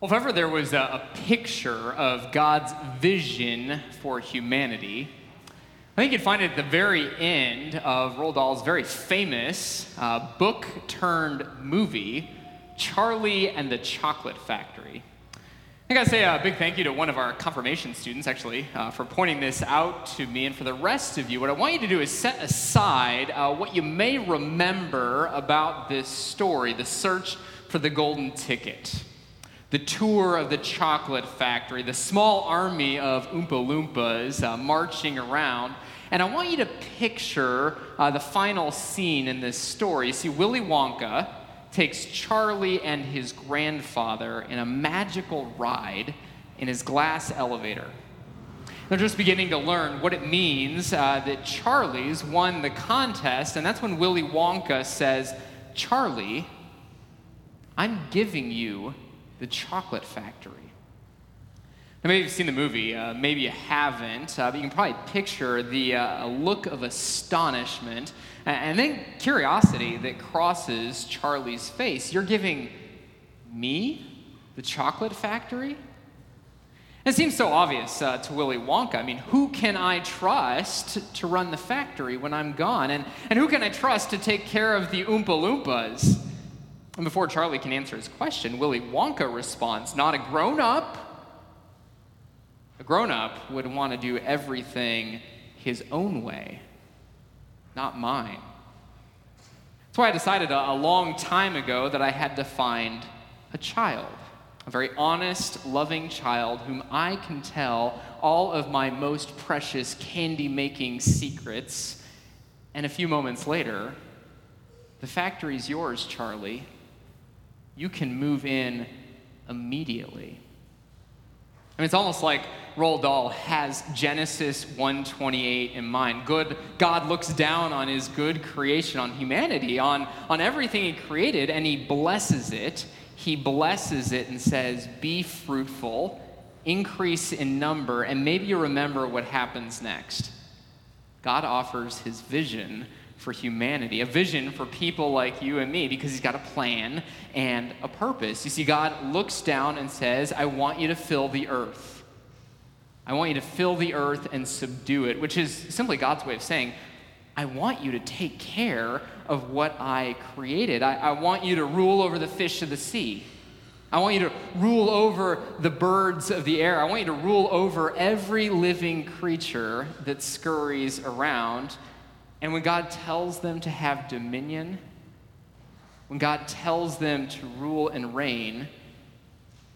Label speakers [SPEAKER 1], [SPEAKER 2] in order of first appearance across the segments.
[SPEAKER 1] Well, if ever there was a, a, picture of God's vision for humanity, I think you'd find it at the very end of Roald Dahl's very famous uh, book turned movie, Charlie and the Chocolate Factory. I gotta say a big thank you to one of our confirmation students, actually, uh, for pointing this out to me. And for the rest of you, what I want you to do is set aside uh, what you may remember about this story the search for the golden ticket the tour of the chocolate factory, the small army of Oompa Loompas uh, marching around. And I want you to picture uh, the final scene in this story. You see, Willy Wonka takes Charlie and his grandfather in a magical ride in his glass elevator. They're just beginning to learn what it means uh, that Charlie's won the contest, and that's when Willy Wonka says, Charlie, I'm giving you the Chocolate Factory. Now, maybe you've seen the movie, uh, maybe you haven't, uh, but you can probably picture the uh, look of astonishment and then curiosity that crosses Charlie's face. You're giving me the chocolate factory? It seems so obvious uh, to Willy Wonka. I mean, who can I trust to run the factory when I'm gone? And, and who can I trust to take care of the Oompa Loompas? And before Charlie can answer his question, Willy Wonka responds, Not a grown up. A grown up would want to do everything his own way, not mine. That's why I decided a, a long time ago that I had to find a child, a very honest, loving child whom I can tell all of my most precious candy making secrets. And a few moments later, the factory's yours, Charlie you can move in immediately. I mean, it's almost like Roald Dahl has Genesis 1:28 in mind. Good God looks down on his good creation, on humanity, on, on everything he created, and he blesses it. He blesses it and says, Be fruitful, increase in number, and maybe you remember what happens next. God offers his vision for humanity, a vision for people like you and me, because He's got a plan and a purpose. You see, God looks down and says, I want you to fill the earth. I want you to fill the earth and subdue it, which is simply God's way of saying, I want you to take care of what I created. I, I want you to rule over the fish of the sea. I want you to rule over the birds of the air. I want you to rule over every living creature that scurries around. And when God tells them to have dominion, when God tells them to rule and reign,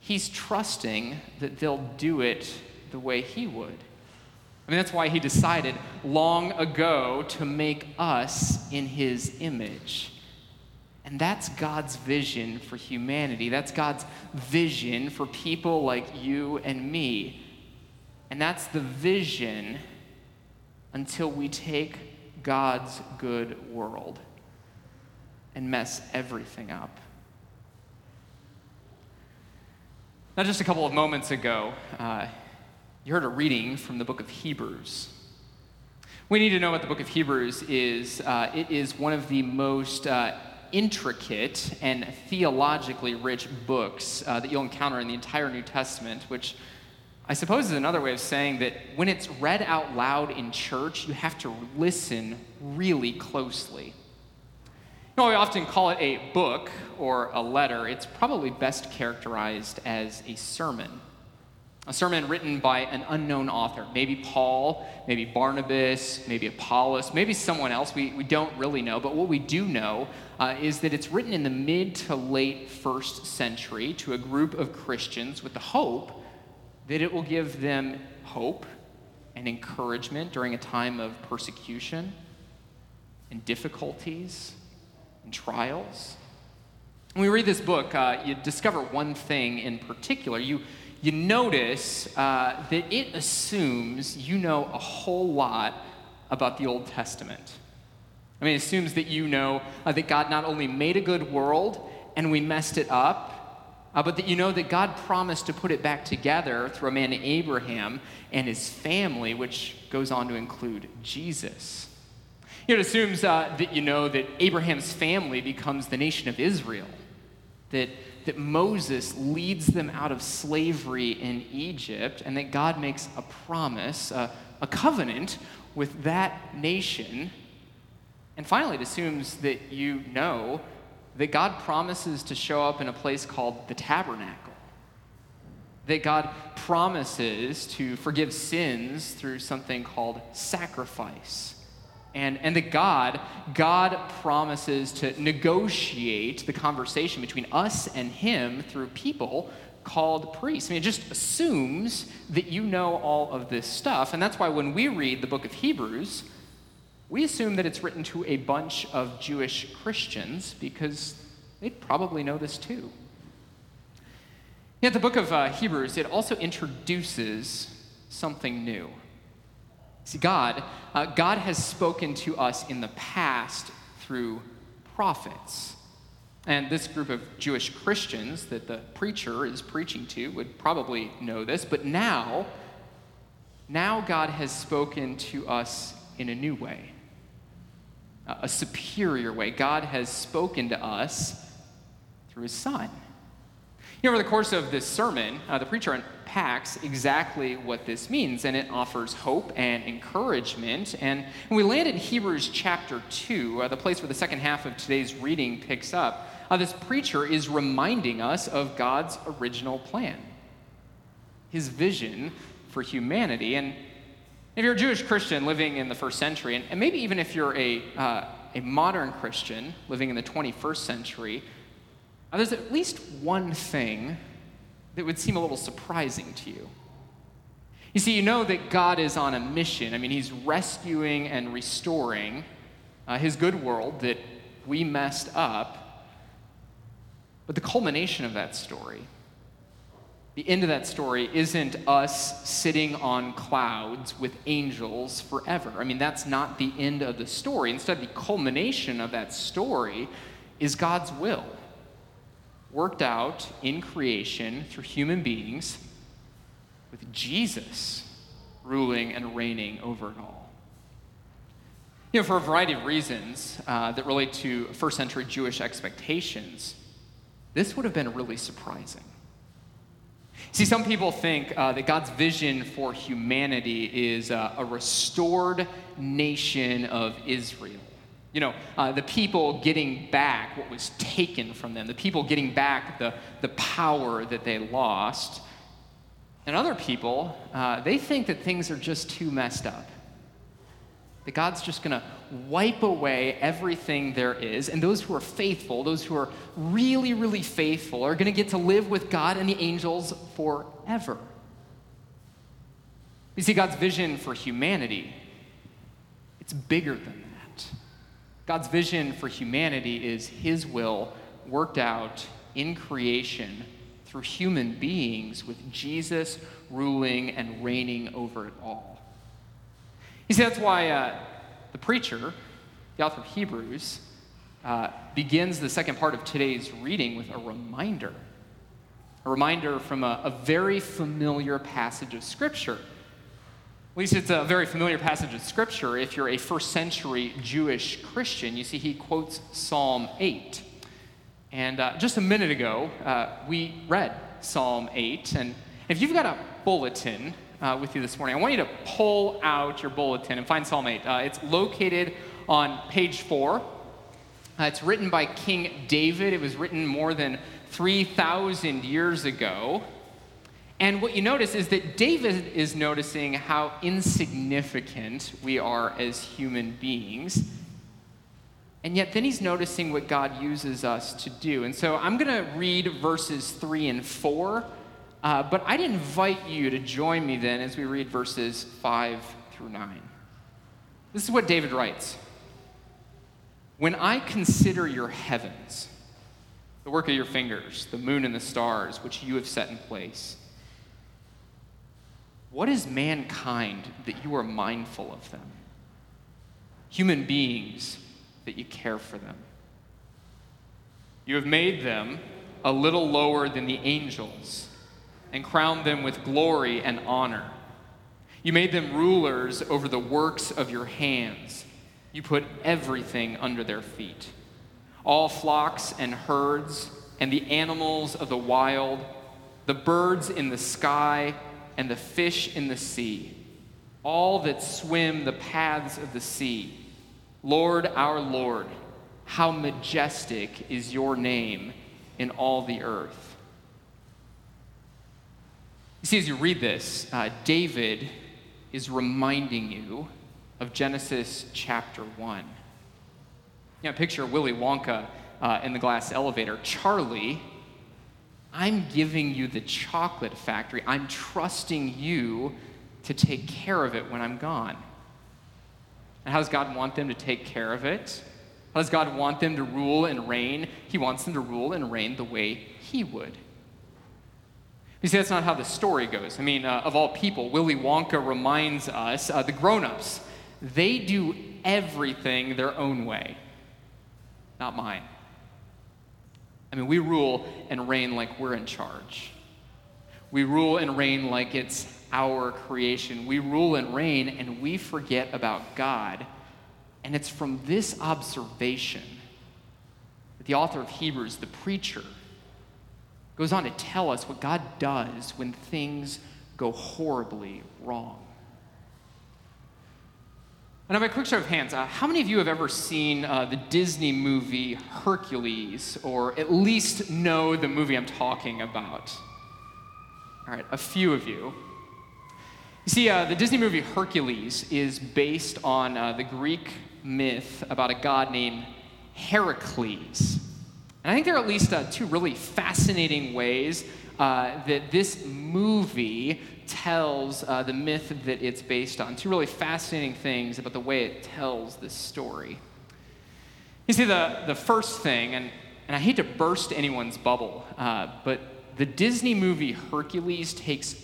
[SPEAKER 1] He's trusting that they'll do it the way He would. I mean, that's why He decided long ago to make us in His image. And that's God's vision for humanity. That's God's vision for people like you and me. And that's the vision until we take God's good world and mess everything up. Now, just a couple of moments ago, uh, you heard a reading from the book of Hebrews. We need to know what the book of Hebrews is. Uh, it is one of the most uh, intricate and theologically rich books uh, that you'll encounter in the entire New Testament, which I suppose is another way of saying that when it's read out loud in church, you have to listen really closely. You know, we often call it a book or a letter. It's probably best characterized as a sermon. A sermon written by an unknown author, maybe Paul, maybe Barnabas, maybe Apollos, maybe someone else. We, we don't really know. But what we do know uh, is that it's written in the mid to late first century to a group of Christians with the hope that it will give them hope and encouragement during a time of persecution and difficulties and trials. When we read this book, uh, you discover one thing in particular. You, you notice uh, that it assumes you know a whole lot about the Old Testament. I mean, it assumes that you know uh, that God not only made a good world and we messed it up, uh, but that you know that God promised to put it back together through a man Abraham and his family, which goes on to include Jesus. It assumes uh, that you know that Abraham's family becomes the nation of Israel, that that Moses leads them out of slavery in Egypt, and that God makes a promise, a, a covenant with that nation. And finally, it assumes that you know that God promises to show up in a place called the tabernacle. That God promises to forgive sins through something called sacrifice. And, and that God, God promises to negotiate the conversation between us and Him through people called priests. I mean, it just assumes that you know all of this stuff. And that's why when we read the book of Hebrews, we assume that it's written to a bunch of Jewish Christians because they'd probably know this too. Yet the book of uh, Hebrews, it also introduces something new. See, God, uh, God has spoken to us in the past through prophets. And this group of Jewish Christians that the preacher is preaching to would probably know this, but now, now God has spoken to us in a new way a superior way. God has spoken to us through his son. You know, over the course of this sermon, uh, the preacher unpacks exactly what this means, and it offers hope and encouragement. And we land in Hebrews chapter 2, uh, the place where the second half of today's reading picks up, uh, this preacher is reminding us of God's original plan, his vision for humanity. And if you're a Jewish Christian living in the first century, and, and maybe even if you're a, uh, a modern Christian living in the 21st century, uh, there's at least one thing that would seem a little surprising to you. You see, you know that God is on a mission. I mean, He's rescuing and restoring uh, His good world that we messed up. But the culmination of that story the end of that story isn't us sitting on clouds with angels forever. I mean, that's not the end of the story. Instead, the culmination of that story is God's will, worked out in creation through human beings, with Jesus ruling and reigning over it all. You know, for a variety of reasons uh, that relate to first century Jewish expectations, this would have been really surprising. See, some people think uh, that God's vision for humanity is uh, a restored nation of Israel. You know, uh, the people getting back what was taken from them, the people getting back the, the power that they lost. And other people, uh, they think that things are just too messed up. That God's just going to wipe away everything there is. And those who are faithful, those who are really, really faithful, are going to get to live with God and the angels forever. You see, God's vision for humanity, it's bigger than that. God's vision for humanity is His will worked out in creation through human beings with Jesus ruling and reigning over it all. You see, that's why uh, the preacher, the author of Hebrews, uh, begins the second part of today's reading with a reminder. A reminder from a, a very familiar passage of Scripture. At least it's a very familiar passage of Scripture if you're a first century Jewish Christian. You see, he quotes Psalm 8. And uh, just a minute ago, uh, we read Psalm 8. And if you've got a bulletin uh, with you this morning. I want you to pull out your bulletin and find Psalm 8. Uh, it's located on page 4. Uh, it's written by King David. It was written more than 3,000 years ago. And what you notice is that David is noticing how insignificant we are as human beings. And yet, then he's noticing what God uses us to do. And so I'm going to read verses 3 and 4 uh, but I'd invite you to join me then as we read verses 5 through 9. This is what David writes When I consider your heavens, the work of your fingers, the moon and the stars, which you have set in place, what is mankind that you are mindful of them? Human beings that you care for them. You have made them a little lower than the angels and crowned them with glory and honor. You made them rulers over the works of your hands. You put everything under their feet all flocks and herds and the animals of the wild, the birds in the sky, and the fish in the sea, all that swim the paths of the sea. Lord, our Lord, how majestic is your name in all the earth. You see, as you read this, uh, David is reminding you of Genesis chapter 1. You know, picture Willy Wonka uh, in the glass elevator. Charlie, I'm giving you the chocolate factory. I'm trusting you to take care of it when I'm gone. And how does God want them to take care of it? How does God want them to rule and reign? He wants them to rule and reign the way He would. You see, that's not how the story goes. I mean, uh, of all people, Willy Wonka reminds us, uh, the grown ups, they do everything their own way, not mine. I mean, we rule and reign like we're in charge. We rule and reign like it's our creation. We rule and reign and we forget about God. And it's from this observation that the author of Hebrews, the preacher, goes on to tell us what God does when things go horribly wrong. And by quick show of hands, uh, how many of you have ever seen uh, the Disney movie Hercules, or at least know the movie I'm talking about? All right, a few of you. You see, uh, the Disney movie Hercules is based on uh, the Greek myth about a god named Heracles. And I think there are at least uh, two really fascinating ways uh, that this movie tells uh, the myth that it's based on. Two really fascinating things about the way it tells this story. You see, the, the first thing, and, and I hate to burst anyone's bubble, uh, but the Disney movie Hercules takes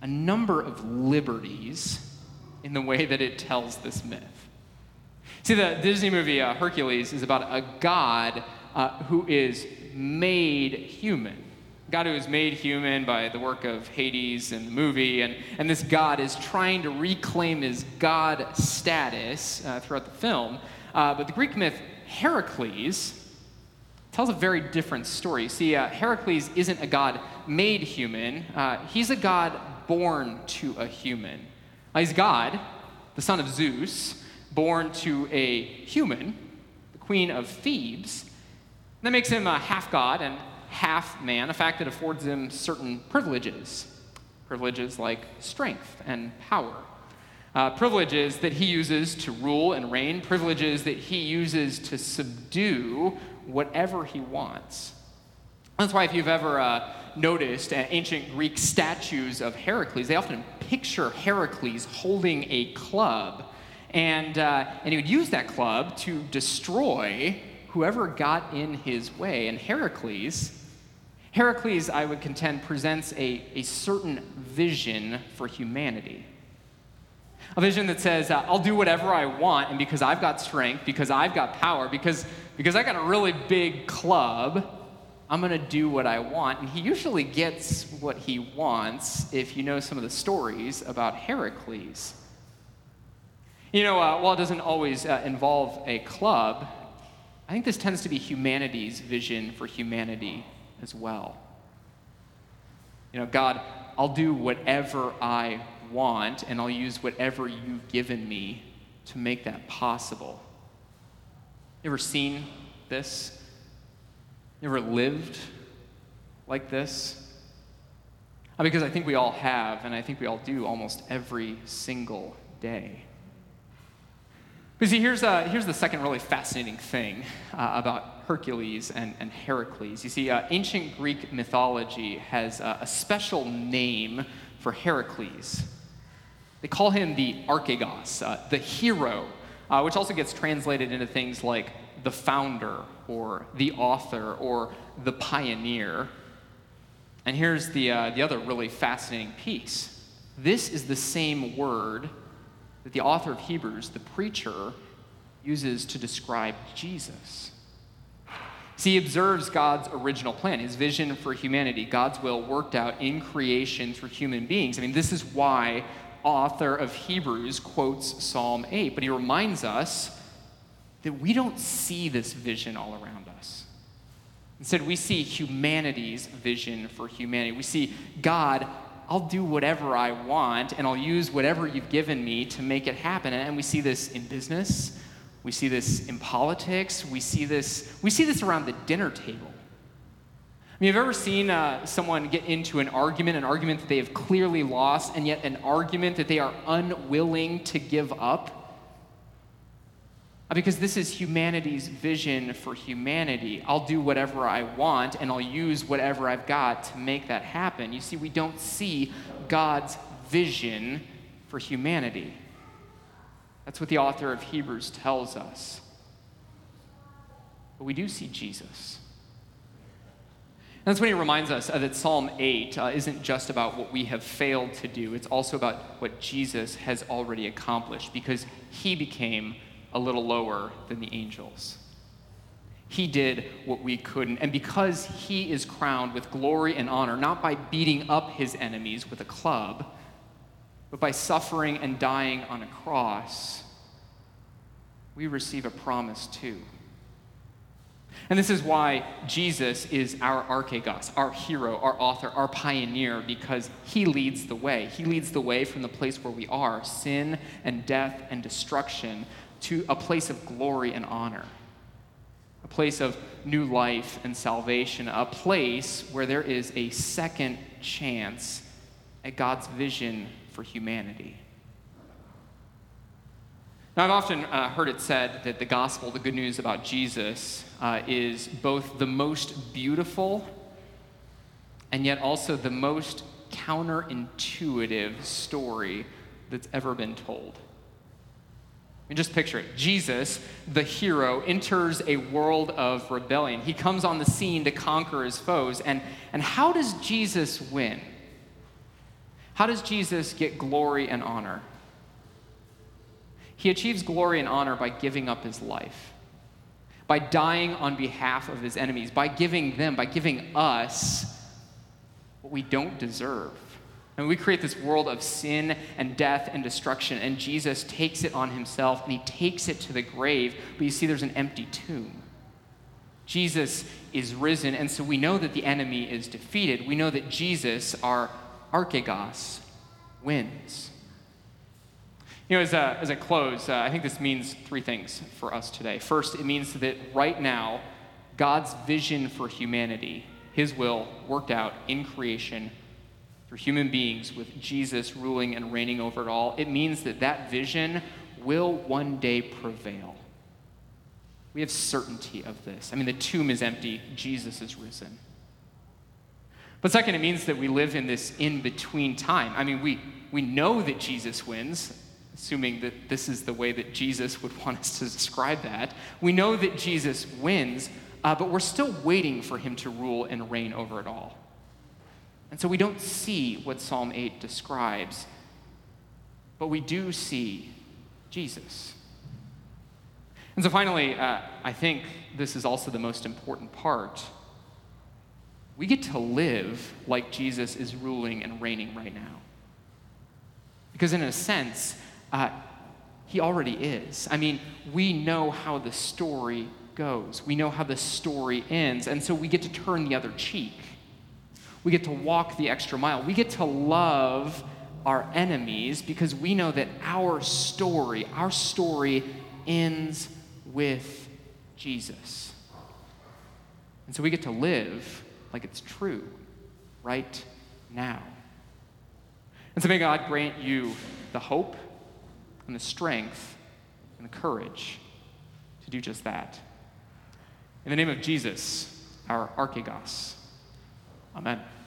[SPEAKER 1] a number of liberties in the way that it tells this myth. See, the Disney movie uh, Hercules is about a god uh, who is made human. God who is made human by the work of Hades and the movie, and, and this God is trying to reclaim his God status uh, throughout the film. Uh, but the Greek myth Heracles tells a very different story. See, uh, Heracles isn't a God made human, uh, he's a God born to a human. he's God, the son of Zeus, born to a human, the queen of Thebes. That makes him a half god and half man, a fact that affords him certain privileges. Privileges like strength and power. Uh, privileges that he uses to rule and reign, privileges that he uses to subdue whatever he wants. That's why, if you've ever uh, noticed uh, ancient Greek statues of Heracles, they often picture Heracles holding a club and, uh, and he would use that club to destroy whoever got in his way. And Heracles, Heracles, I would contend, presents a, a certain vision for humanity. A vision that says, uh, I'll do whatever I want, and because I've got strength, because I've got power, because, because I got a really big club, I'm going to do what I want. And he usually gets what he wants if you know some of the stories about Heracles. You know, uh, while it doesn't always uh, involve a club, I think this tends to be humanity's vision for humanity as well. You know, God, I'll do whatever I want, and I'll use whatever you've given me to make that possible. You ever seen this? You ever lived like this? Uh, because I think we all have, and I think we all do almost every single day. But see, here's, uh, here's the second really fascinating thing uh, about Hercules and, and Heracles. You see, uh, ancient Greek mythology has a special name for Heracles. They call him the Archegos, uh, the hero, uh, which also gets translated into things like the founder or the author or the pioneer. And here's the, uh, the other really fascinating piece this is the same word that the author of Hebrews, the preacher, uses to describe Jesus. See, he observes God's original plan, his vision for humanity, God's will worked out in creation through human beings. I mean, this is why author of Hebrews quotes Psalm 8, but he reminds us that we don't see this vision all around us. Instead, we see humanity's vision for humanity. We see God, I'll do whatever I want and I'll use whatever you've given me to make it happen. And we see this in business, we see this in politics, we see this, we see this around the dinner table. I mean, have you ever seen uh, someone get into an argument, an argument that they have clearly lost, and yet an argument that they are unwilling to give up? Uh, because this is humanity's vision for humanity. I'll do whatever I want and I'll use whatever I've got to make that happen. You see, we don't see God's vision for humanity. That's what the author of Hebrews tells us. But we do see Jesus. And that's when he reminds us uh, that Psalm 8 uh, isn't just about what we have failed to do, it's also about what Jesus has already accomplished because he became a little lower than the angels. He did what we couldn't. And because he is crowned with glory and honor, not by beating up his enemies with a club, but by suffering and dying on a cross, we receive a promise too. And this is why Jesus is our archegos, our hero, our author, our pioneer, because he leads the way. He leads the way from the place where we are sin and death and destruction to a place of glory and honor, a place of new life and salvation, a place where there is a second chance at God's vision for humanity. Now, I've often uh, heard it said that the gospel, the good news about Jesus, uh, is both the most beautiful and yet also the most counterintuitive story that's ever been told mean, just picture it. Jesus, the hero, enters a world of rebellion. He comes on the scene to conquer his foes. And, and how does Jesus win? How does Jesus get glory and honor? He achieves glory and honor by giving up his life, by dying on behalf of his enemies, by giving them, by giving us what we don't deserve. And we create this world of sin and death and destruction, and Jesus takes it on himself and he takes it to the grave, but you see there's an empty tomb. Jesus is risen, and so we know that the enemy is defeated. We know that Jesus, our archegos, wins. You know, as a, as a close, uh, I think this means three things for us today. First, it means that right now, God's vision for humanity, his will worked out in creation for human beings with Jesus ruling and reigning over it all, it means that that vision will one day prevail. We have certainty of this. I mean, the tomb is empty, Jesus is risen. But second, it means that we live in this in between time. I mean, we, we know that Jesus wins, assuming that this is the way that Jesus would want us to describe that. We know that Jesus wins, uh, but we're still waiting for him to rule and reign over it all. And so we don't see what Psalm 8 describes, but we do see Jesus. And so finally, uh, I think this is also the most important part. We get to live like Jesus is ruling and reigning right now. Because, in a sense, uh, he already is. I mean, we know how the story goes, we know how the story ends, and so we get to turn the other cheek. We get to walk the extra mile. We get to love our enemies because we know that our story, our story ends with Jesus. And so we get to live like it's true right now. And so may God grant you the hope and the strength and the courage to do just that. In the name of Jesus, our Archegos. Amen.